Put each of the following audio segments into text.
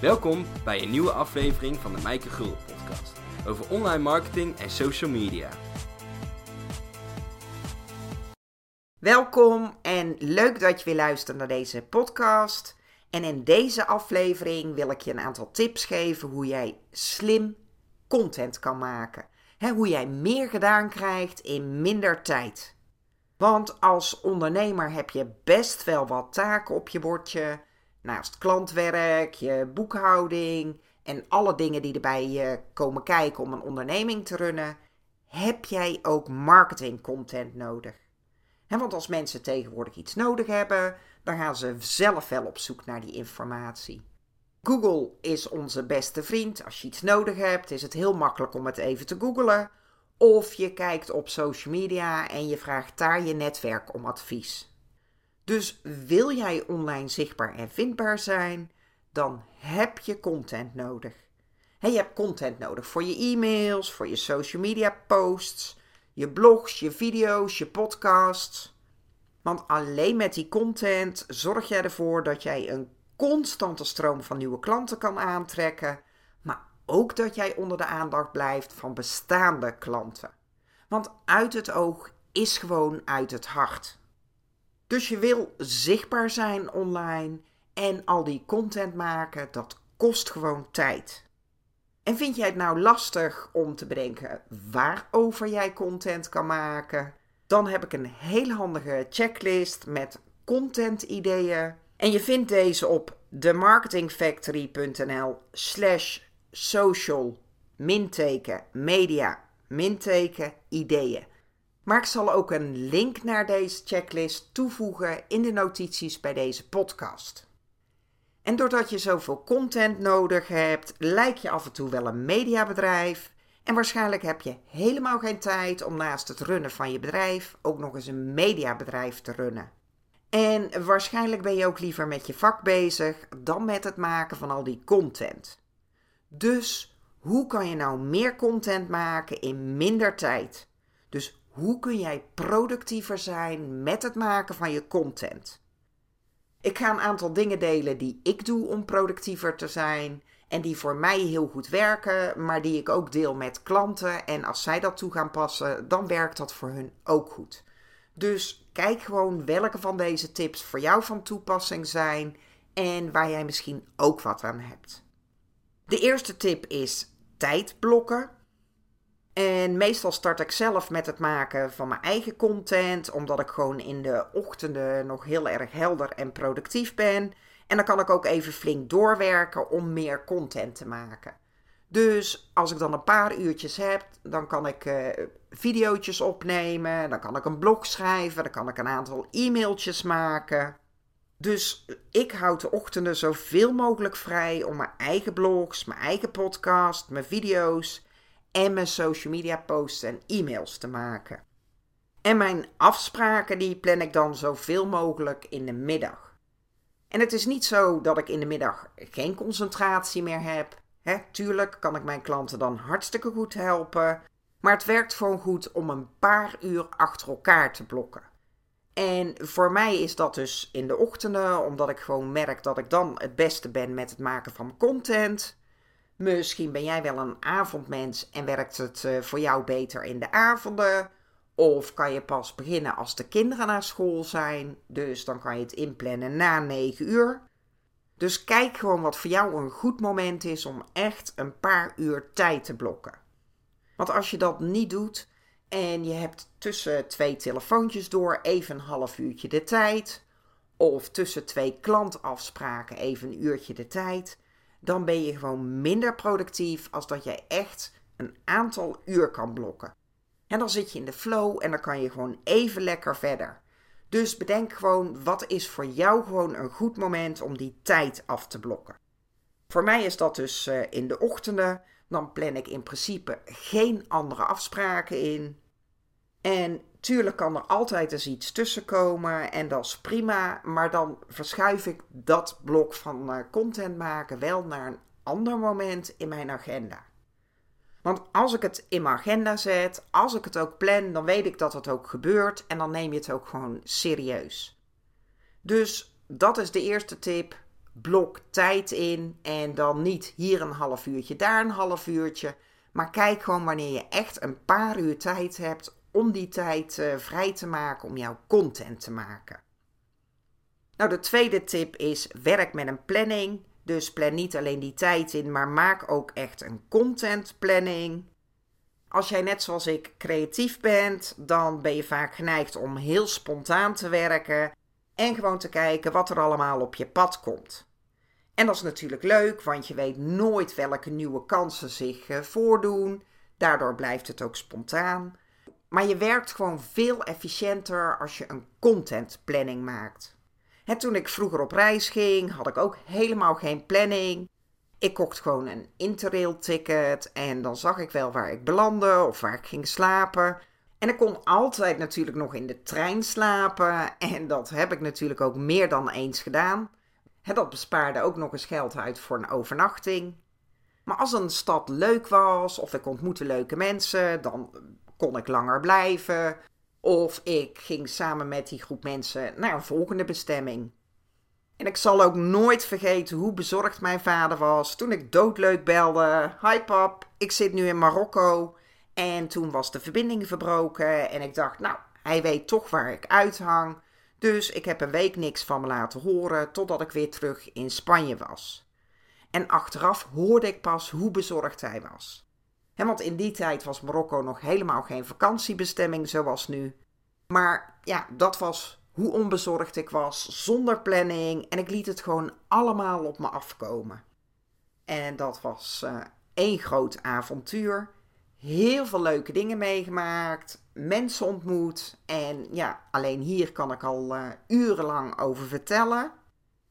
Welkom bij een nieuwe aflevering van de Mijke Gul podcast over online marketing en social media. Welkom en leuk dat je weer luistert naar deze podcast. En in deze aflevering wil ik je een aantal tips geven hoe jij slim content kan maken. hoe jij meer gedaan krijgt in minder tijd. Want als ondernemer heb je best wel wat taken op je bordje. Naast klantwerk, je boekhouding en alle dingen die erbij uh, komen kijken om een onderneming te runnen, heb jij ook marketingcontent nodig. want als mensen tegenwoordig iets nodig hebben, dan gaan ze zelf wel op zoek naar die informatie. Google is onze beste vriend. Als je iets nodig hebt, is het heel makkelijk om het even te googlen. Of je kijkt op social media en je vraagt daar je netwerk om advies. Dus wil jij online zichtbaar en vindbaar zijn, dan heb je content nodig. je hebt content nodig voor je e-mails, voor je social media posts, je blogs, je video's, je podcasts. Want alleen met die content zorg jij ervoor dat jij een constante stroom van nieuwe klanten kan aantrekken, maar ook dat jij onder de aandacht blijft van bestaande klanten. Want uit het oog is gewoon uit het hart. Dus je wil zichtbaar zijn online en al die content maken, dat kost gewoon tijd. En vind jij het nou lastig om te bedenken waarover jij content kan maken? Dan heb ik een heel handige checklist met content ideeën. En je vindt deze op themarketingfactory.nl slash social minteken media minteken ideeën. Maar ik zal ook een link naar deze checklist toevoegen in de notities bij deze podcast. En doordat je zoveel content nodig hebt, lijk je af en toe wel een mediabedrijf. En waarschijnlijk heb je helemaal geen tijd om naast het runnen van je bedrijf ook nog eens een mediabedrijf te runnen. En waarschijnlijk ben je ook liever met je vak bezig dan met het maken van al die content. Dus hoe kan je nou meer content maken in minder tijd? Dus hoe kun jij productiever zijn met het maken van je content? Ik ga een aantal dingen delen die ik doe om productiever te zijn en die voor mij heel goed werken, maar die ik ook deel met klanten. En als zij dat toe gaan passen, dan werkt dat voor hun ook goed. Dus kijk gewoon welke van deze tips voor jou van toepassing zijn en waar jij misschien ook wat aan hebt. De eerste tip is tijdblokken. En meestal start ik zelf met het maken van mijn eigen content, omdat ik gewoon in de ochtenden nog heel erg helder en productief ben. En dan kan ik ook even flink doorwerken om meer content te maken. Dus als ik dan een paar uurtjes heb, dan kan ik uh, video's opnemen, dan kan ik een blog schrijven, dan kan ik een aantal e-mailtjes maken. Dus ik houd de ochtenden zoveel mogelijk vrij om mijn eigen blogs, mijn eigen podcast, mijn video's en mijn social media posts en e-mails te maken. En mijn afspraken die plan ik dan zoveel mogelijk in de middag. En het is niet zo dat ik in de middag geen concentratie meer heb. Tuurlijk kan ik mijn klanten dan hartstikke goed helpen. Maar het werkt gewoon goed om een paar uur achter elkaar te blokken. En voor mij is dat dus in de ochtenden, omdat ik gewoon merk dat ik dan het beste ben met het maken van mijn content. Misschien ben jij wel een avondmens en werkt het eh, voor jou beter in de avonden. Of kan je pas beginnen als de kinderen naar school zijn. Dus dan kan je het inplannen na 9 uur. Dus kijk gewoon wat voor jou een goed moment is om echt een paar uur tijd te blokken. Want als je dat niet doet en je hebt tussen twee telefoontjes door even een half uurtje de tijd, of tussen twee klantafspraken even een uurtje de tijd, dan ben je gewoon minder productief als dat jij echt een aantal uur kan blokken. En dan zit je in de flow en dan kan je gewoon even lekker verder. Dus bedenk gewoon wat is voor jou gewoon een goed moment om die tijd af te blokken. Voor mij is dat dus uh, in de ochtenden. Dan plan ik in principe geen andere afspraken in. En tuurlijk kan er altijd eens iets tussen komen en dat is prima. Maar dan verschuif ik dat blok van uh, content maken wel naar een ander moment in mijn agenda. Want als ik het in mijn agenda zet, als ik het ook plan, dan weet ik dat het ook gebeurt en dan neem je het ook gewoon serieus. Dus dat is de eerste tip. blok tijd in en dan niet hier een half uurtje, daar een half uurtje. Maar kijk gewoon wanneer je echt een paar uur tijd hebt om die tijd uh, vrij te maken om jouw content te maken. Nou, de tweede tip is werk met een planning. Dus plan niet alleen die tijd in, maar maak ook echt een contentplanning. Als jij net zoals ik creatief bent, dan ben je vaak geneigd om heel spontaan te werken en gewoon te kijken wat er allemaal op je pad komt. En dat is natuurlijk leuk, want je weet nooit welke nieuwe kansen zich eh, voordoen. Daardoor blijft het ook spontaan. Maar je werkt gewoon veel efficiënter als je een contentplanning maakt. En toen ik vroeger op reis ging, had ik ook helemaal geen planning. Ik kocht gewoon een interrail ticket en dan zag ik wel waar ik belandde of waar ik ging slapen. En ik kon altijd natuurlijk nog in de trein slapen en dat heb ik natuurlijk ook meer dan eens gedaan. Dat bespaarde ook nog eens geld uit voor een overnachting. Maar als een stad leuk was of ik ontmoette leuke mensen, dan kon ik langer blijven. Of ik ging samen met die groep mensen naar een volgende bestemming. En ik zal ook nooit vergeten hoe bezorgd mijn vader was toen ik doodleuk belde. Hi pap, ik zit nu in Marokko. En toen was de verbinding verbroken en ik dacht, nou, hij weet toch waar ik uithang. Dus ik heb een week niks van me laten horen totdat ik weer terug in Spanje was. En achteraf hoorde ik pas hoe bezorgd hij was. Want in die tijd was Marokko nog helemaal geen vakantiebestemming zoals nu. Maar ja, dat was hoe onbezorgd ik was, zonder planning. En ik liet het gewoon allemaal op me afkomen. En dat was uh, één groot avontuur. Heel veel leuke dingen meegemaakt, mensen ontmoet. En ja, alleen hier kan ik al uh, urenlang over vertellen.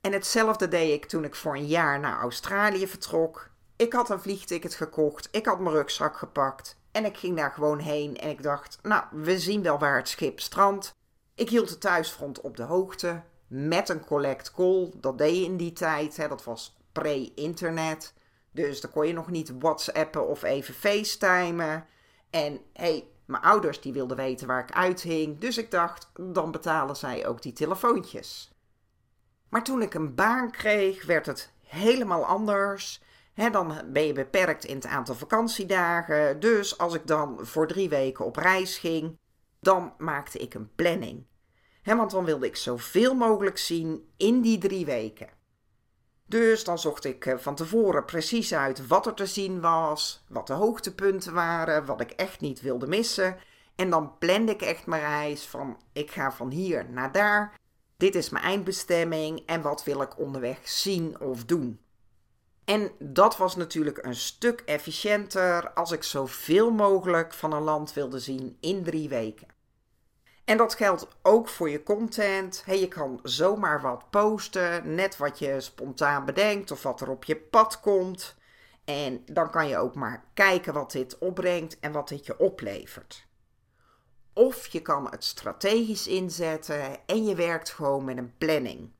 En hetzelfde deed ik toen ik voor een jaar naar Australië vertrok. Ik had een vliegticket gekocht, ik had mijn rugzak gepakt en ik ging daar gewoon heen en ik dacht, nou, we zien wel waar het schip strandt. Ik hield de thuisfront op de hoogte met een collect call. Dat deed je in die tijd, hè, dat was pre-internet. Dus dan kon je nog niet whatsappen of even facetimen. En hey, mijn ouders die wilden weten waar ik uithing. Dus ik dacht, dan betalen zij ook die telefoontjes. Maar toen ik een baan kreeg, werd het helemaal anders dan ben je beperkt in het aantal vakantiedagen. Dus als ik dan voor drie weken op reis ging, dan maakte ik een planning. want dan wilde ik zoveel mogelijk zien in die drie weken. Dus dan zocht ik eh, van tevoren precies uit wat er te zien was, wat de hoogtepunten waren, wat ik echt niet wilde missen. En dan plande ik echt mijn reis van ik ga van hier naar daar. Dit is mijn eindbestemming en wat wil ik onderweg zien of doen. En dat was natuurlijk een stuk efficiënter als ik zoveel mogelijk van een land wilde zien in drie weken. En dat geldt ook voor je content. je kan zomaar wat posten, net wat je spontaan bedenkt of wat er op je pad komt. En dan kan je ook maar kijken wat dit opbrengt en wat dit je oplevert. Of je kan het strategisch inzetten en je werkt gewoon met een planning.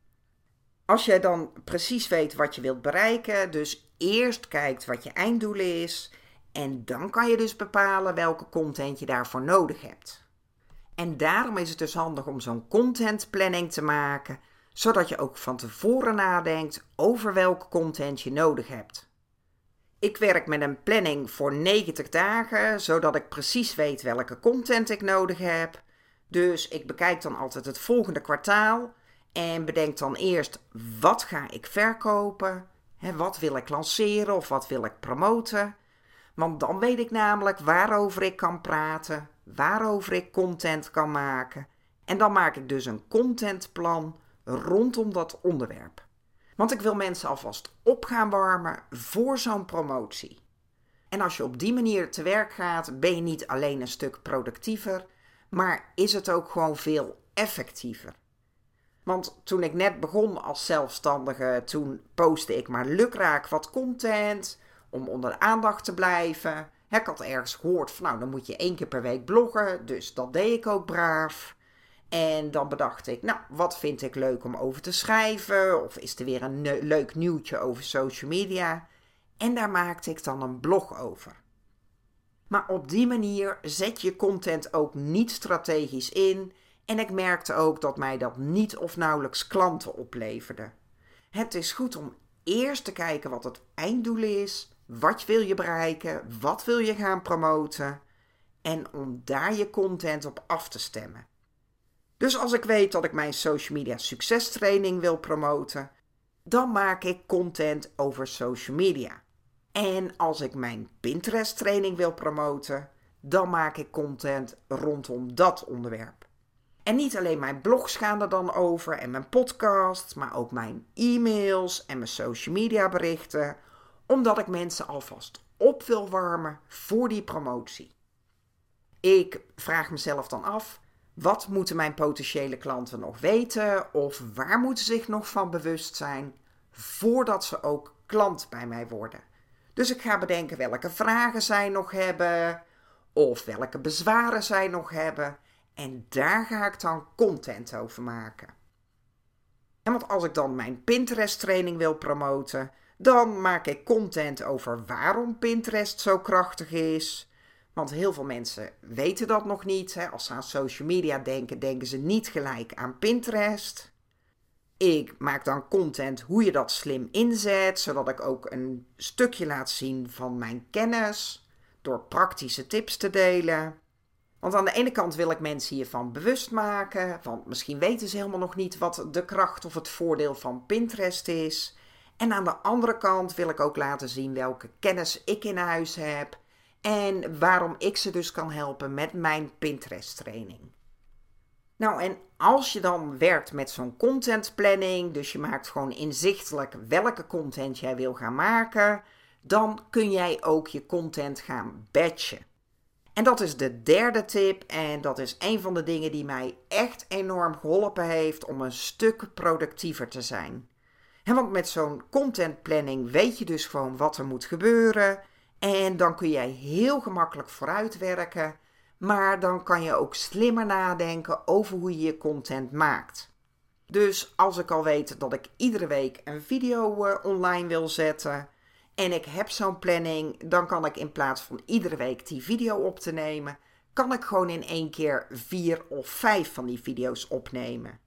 Als jij dan precies weet wat je wilt bereiken, dus eerst kijkt wat je einddoel is, en dan kan je dus bepalen welke content je daarvoor nodig hebt. En daarom is het dus handig om zo'n contentplanning te maken, zodat je ook van tevoren nadenkt over welke content je nodig hebt. Ik werk met een planning voor 90 dagen, zodat ik precies weet welke content ik nodig heb. Dus ik bekijk dan altijd het volgende kwartaal en bedenk dan eerst wat ga ik verkopen, hè, wat wil ik lanceren of wat wil ik promoten. Want dan weet ik namelijk waarover ik kan praten, waarover ik content kan maken. En dan maak ik dus een contentplan rondom dat onderwerp. Want ik wil mensen alvast op gaan warmen voor zo'n promotie. En als je op die manier te werk gaat, ben je niet alleen een stuk productiever, maar is het ook gewoon veel effectiever. Want toen ik net begon als zelfstandige, toen postte ik maar lukraak wat content om onder de aandacht te blijven. Ik had ergens gehoord van nou, dan moet je één keer per week bloggen, dus dat deed ik ook braaf. En dan bedacht ik, nou, wat vind ik leuk om over te schrijven? Of is er weer een leuk nieuwtje over social media? En daar maakte ik dan een blog over. Maar op die manier zet je content ook niet strategisch in en ik merkte ook dat mij dat niet of nauwelijks klanten opleverde. Het is goed om eerst te kijken wat het einddoel is. Wat wil je bereiken? Wat wil je gaan promoten? En om daar je content op af te stemmen. Dus als ik weet dat ik mijn social media succestraining wil promoten, dan maak ik content over social media. En als ik mijn Pinterest training wil promoten, dan maak ik content rondom dat onderwerp. En niet alleen mijn blogs gaan er dan over en mijn podcasts, maar ook mijn e-mails en mijn social media berichten, omdat ik mensen alvast op wil warmen voor die promotie. Ik vraag mezelf dan af: wat moeten mijn potentiële klanten nog weten of waar moeten ze zich nog van bewust zijn voordat ze ook klant bij mij worden? Dus ik ga bedenken welke vragen zij nog hebben of welke bezwaren zij nog hebben en daar ga ik dan content over maken. En want als ik dan mijn Pinterest training wil promoten, dan maak ik content over waarom Pinterest zo krachtig is. Want heel veel mensen weten dat nog niet. Hè. Als ze aan social media denken, denken ze niet gelijk aan Pinterest. Ik maak dan content hoe je dat slim inzet, zodat ik ook een stukje laat zien van mijn kennis door praktische tips te delen. Want aan de ene kant wil ik mensen hiervan bewust maken, want misschien weten ze helemaal nog niet wat de kracht of het voordeel van Pinterest is. En aan de andere kant wil ik ook laten zien welke kennis ik in huis heb en waarom ik ze dus kan helpen met mijn Pinterest training. Nou, en als je dan werkt met zo'n content planning, dus je maakt gewoon inzichtelijk welke content jij wil gaan maken, dan kun jij ook je content gaan batchen. En dat is de derde tip en dat is een van de dingen die mij echt enorm geholpen heeft om een stuk productiever te zijn. want met zo'n content planning weet je dus gewoon wat er moet gebeuren en dan kun jij heel gemakkelijk vooruitwerken, maar dan kan je ook slimmer nadenken over hoe je je content maakt. Dus als ik al weet dat ik iedere week een video eh, online wil zetten, en ik heb zo'n planning, dan kan ik in plaats van iedere week die video op te nemen, kan ik gewoon in één keer vier of vijf van die video's opnemen.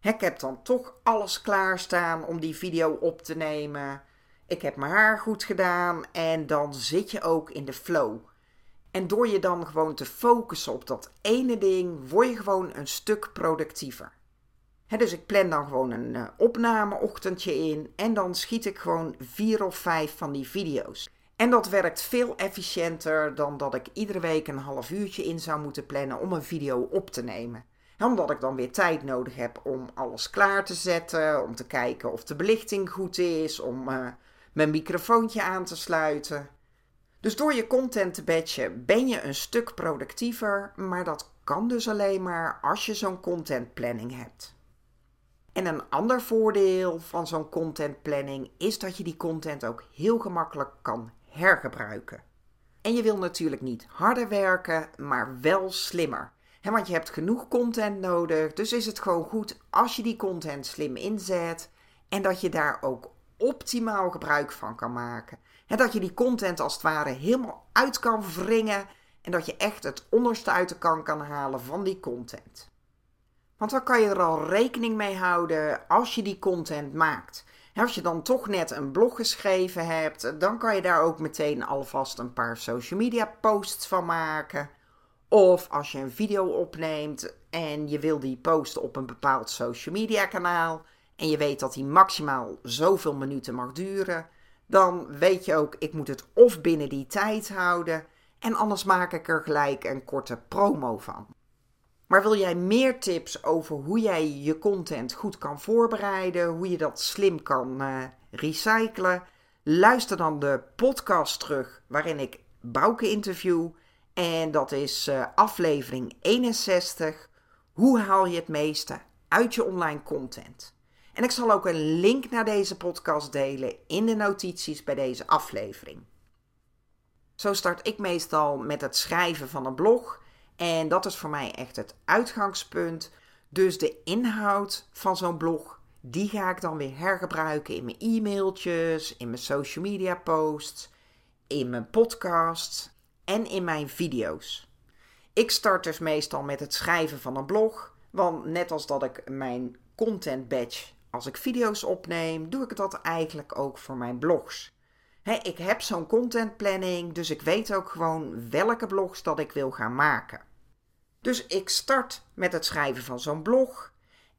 Ik heb dan toch alles klaarstaan om die video op te nemen. Ik heb mijn haar goed gedaan en dan zit je ook in de flow. En door je dan gewoon te focussen op dat ene ding, word je gewoon een stuk productiever dus ik plan dan gewoon een uh, opnameochtendje in en dan schiet ik gewoon vier of vijf van die video's. En dat werkt veel efficiënter dan dat ik iedere week een half uurtje in zou moeten plannen om een video op te nemen. omdat ik dan weer tijd nodig heb om alles klaar te zetten, om te kijken of de belichting goed is, om uh, mijn microfoontje aan te sluiten. Dus door je content te batchen ben je een stuk productiever, maar dat kan dus alleen maar als je zo'n content planning hebt. En een ander voordeel van zo'n content planning is dat je die content ook heel gemakkelijk kan hergebruiken. En je wil natuurlijk niet harder werken, maar wel slimmer. want je hebt genoeg content nodig, dus is het gewoon goed als je die content slim inzet en dat je daar ook optimaal gebruik van kan maken. En dat je die content als het ware helemaal uit kan wringen en dat je echt het onderste uit de kan kan halen van die content. Want dan kan je er al rekening mee houden als je die content maakt. Als je dan toch net een blog geschreven hebt, dan kan je daar ook meteen alvast een paar social media posts van maken. Of als je een video opneemt en je wil die posten op een bepaald social media kanaal en je weet dat die maximaal zoveel minuten mag duren, dan weet je ook, ik moet het of binnen die tijd houden en anders maak ik er gelijk een korte promo van. Maar wil jij meer tips over hoe jij je content goed kan voorbereiden, hoe je dat slim kan uh, recyclen? Luister dan de podcast terug waarin ik Bouke interview. En dat is uh, aflevering 61. Hoe haal je het meeste uit je online content? En ik zal ook een link naar deze podcast delen in de notities bij deze aflevering. Zo start ik meestal met het schrijven van een blog en dat is voor mij echt het uitgangspunt. Dus de inhoud van zo'n blog, die ga ik dan weer hergebruiken in mijn e-mailtjes, in mijn social media posts, in mijn podcasts en in mijn video's. Ik start dus meestal met het schrijven van een blog, want net als dat ik mijn content badge als ik video's opneem, doe ik dat eigenlijk ook voor mijn blogs. Ik heb zo'n contentplanning, dus ik weet ook gewoon welke blogs dat ik wil gaan maken. Dus ik start met het schrijven van zo'n blog.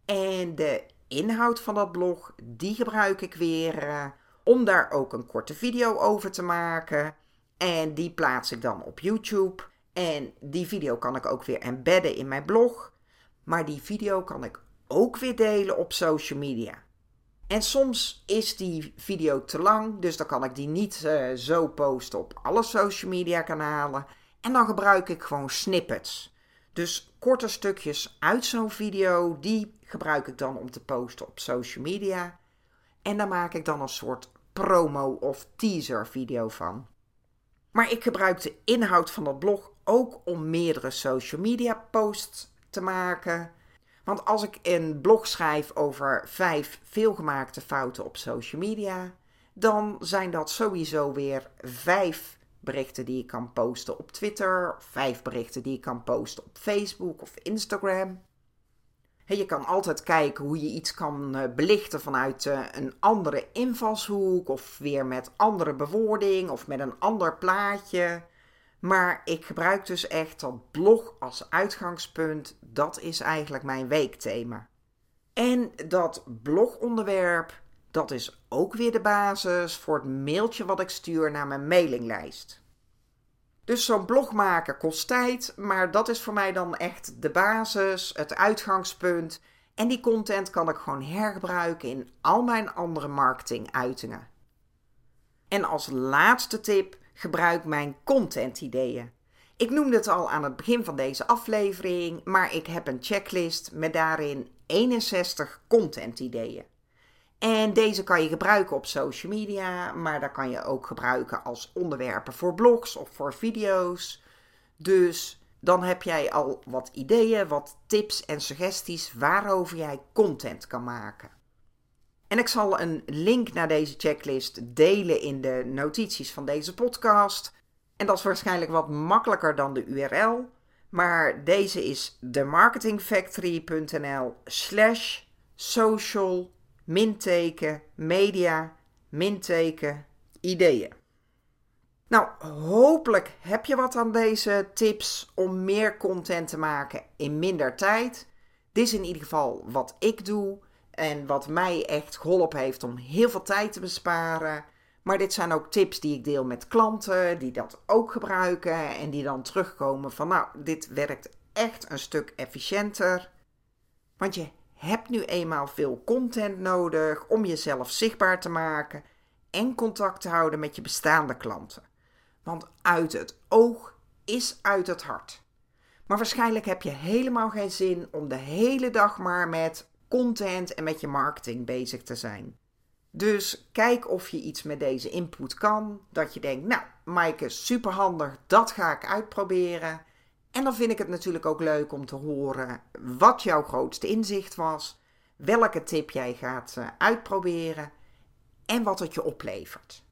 En de inhoud van dat blog, die gebruik ik weer uh, om daar ook een korte video over te maken. En die plaats ik dan op YouTube. En die video kan ik ook weer embedden in mijn blog. Maar die video kan ik ook weer delen op social media. En soms is die video te lang, dus dan kan ik die niet uh, zo posten op alle social media kanalen. En dan gebruik ik gewoon snippets. Dus korte stukjes uit zo'n video, die gebruik ik dan om te posten op social media. En daar maak ik dan een soort promo of teaser video van. Maar ik gebruik de inhoud van dat blog ook om meerdere social media posts te maken. Want als ik een blog schrijf over vijf veelgemaakte fouten op social media, dan zijn dat sowieso weer vijf berichten die ik kan posten op Twitter, vijf berichten die ik kan posten op Facebook of Instagram. je kan altijd kijken hoe je iets kan eh, belichten vanuit eh, een andere invalshoek of weer met andere bewoording of met een ander plaatje. Maar ik gebruik dus echt dat blog als uitgangspunt. Dat is eigenlijk mijn weekthema. En dat blogonderwerp, dat is ook weer de basis voor het mailtje wat ik stuur naar mijn mailinglijst. Dus zo'n blog maken kost tijd, maar dat is voor mij dan echt de basis, het uitgangspunt. En die content kan ik gewoon hergebruiken in al mijn andere marketinguitingen. En als laatste tip gebruik mijn content-ideeën. Ik noemde het al aan het begin van deze aflevering, maar ik heb een checklist met daarin 61 content-ideeën. En deze kan je gebruiken op social media, maar daar kan je ook gebruiken als onderwerpen voor blogs of voor video's. Dus dan heb jij al wat ideeën, wat tips en suggesties waarover jij content kan maken. En ik zal een link naar deze checklist delen in de notities van deze podcast. En dat is waarschijnlijk wat makkelijker dan de URL. Maar deze is themarketingfactory.nl slash social minteken media minteken ideeën. Nou, hopelijk heb je wat aan deze tips om meer content te maken in minder tijd. Dit is in ieder geval wat ik doe. En wat mij echt geholpen heeft om heel veel tijd te besparen. Maar dit zijn ook tips die ik deel met klanten die dat ook gebruiken en die dan terugkomen van nou, dit werkt echt een stuk efficiënter. Want je hebt nu eenmaal veel content nodig om jezelf zichtbaar te maken en contact te houden met je bestaande klanten. Want uit het oog is uit het hart. Maar waarschijnlijk heb je helemaal geen zin om de hele dag maar met content en met je marketing bezig te zijn. Dus kijk of je iets met deze input kan. Dat je denkt, nou, Maaike, superhandig, dat ga ik uitproberen. En dan vind ik het natuurlijk ook leuk om te horen wat jouw grootste inzicht was, welke tip jij gaat eh, uitproberen en wat het je oplevert.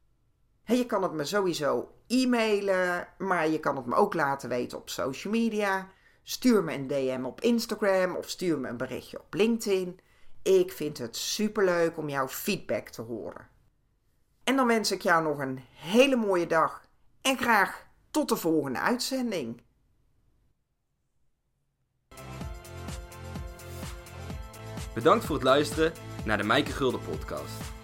je kan het me sowieso e-mailen, maar je kan het me ook laten weten op social media. Stuur me een DM op Instagram of stuur me een berichtje op LinkedIn. Ik vind het superleuk om jouw feedback te horen. En dan wens ik jou nog een hele mooie dag en graag tot de volgende uitzending. Bedankt voor het luisteren naar de Mijke Gulden podcast.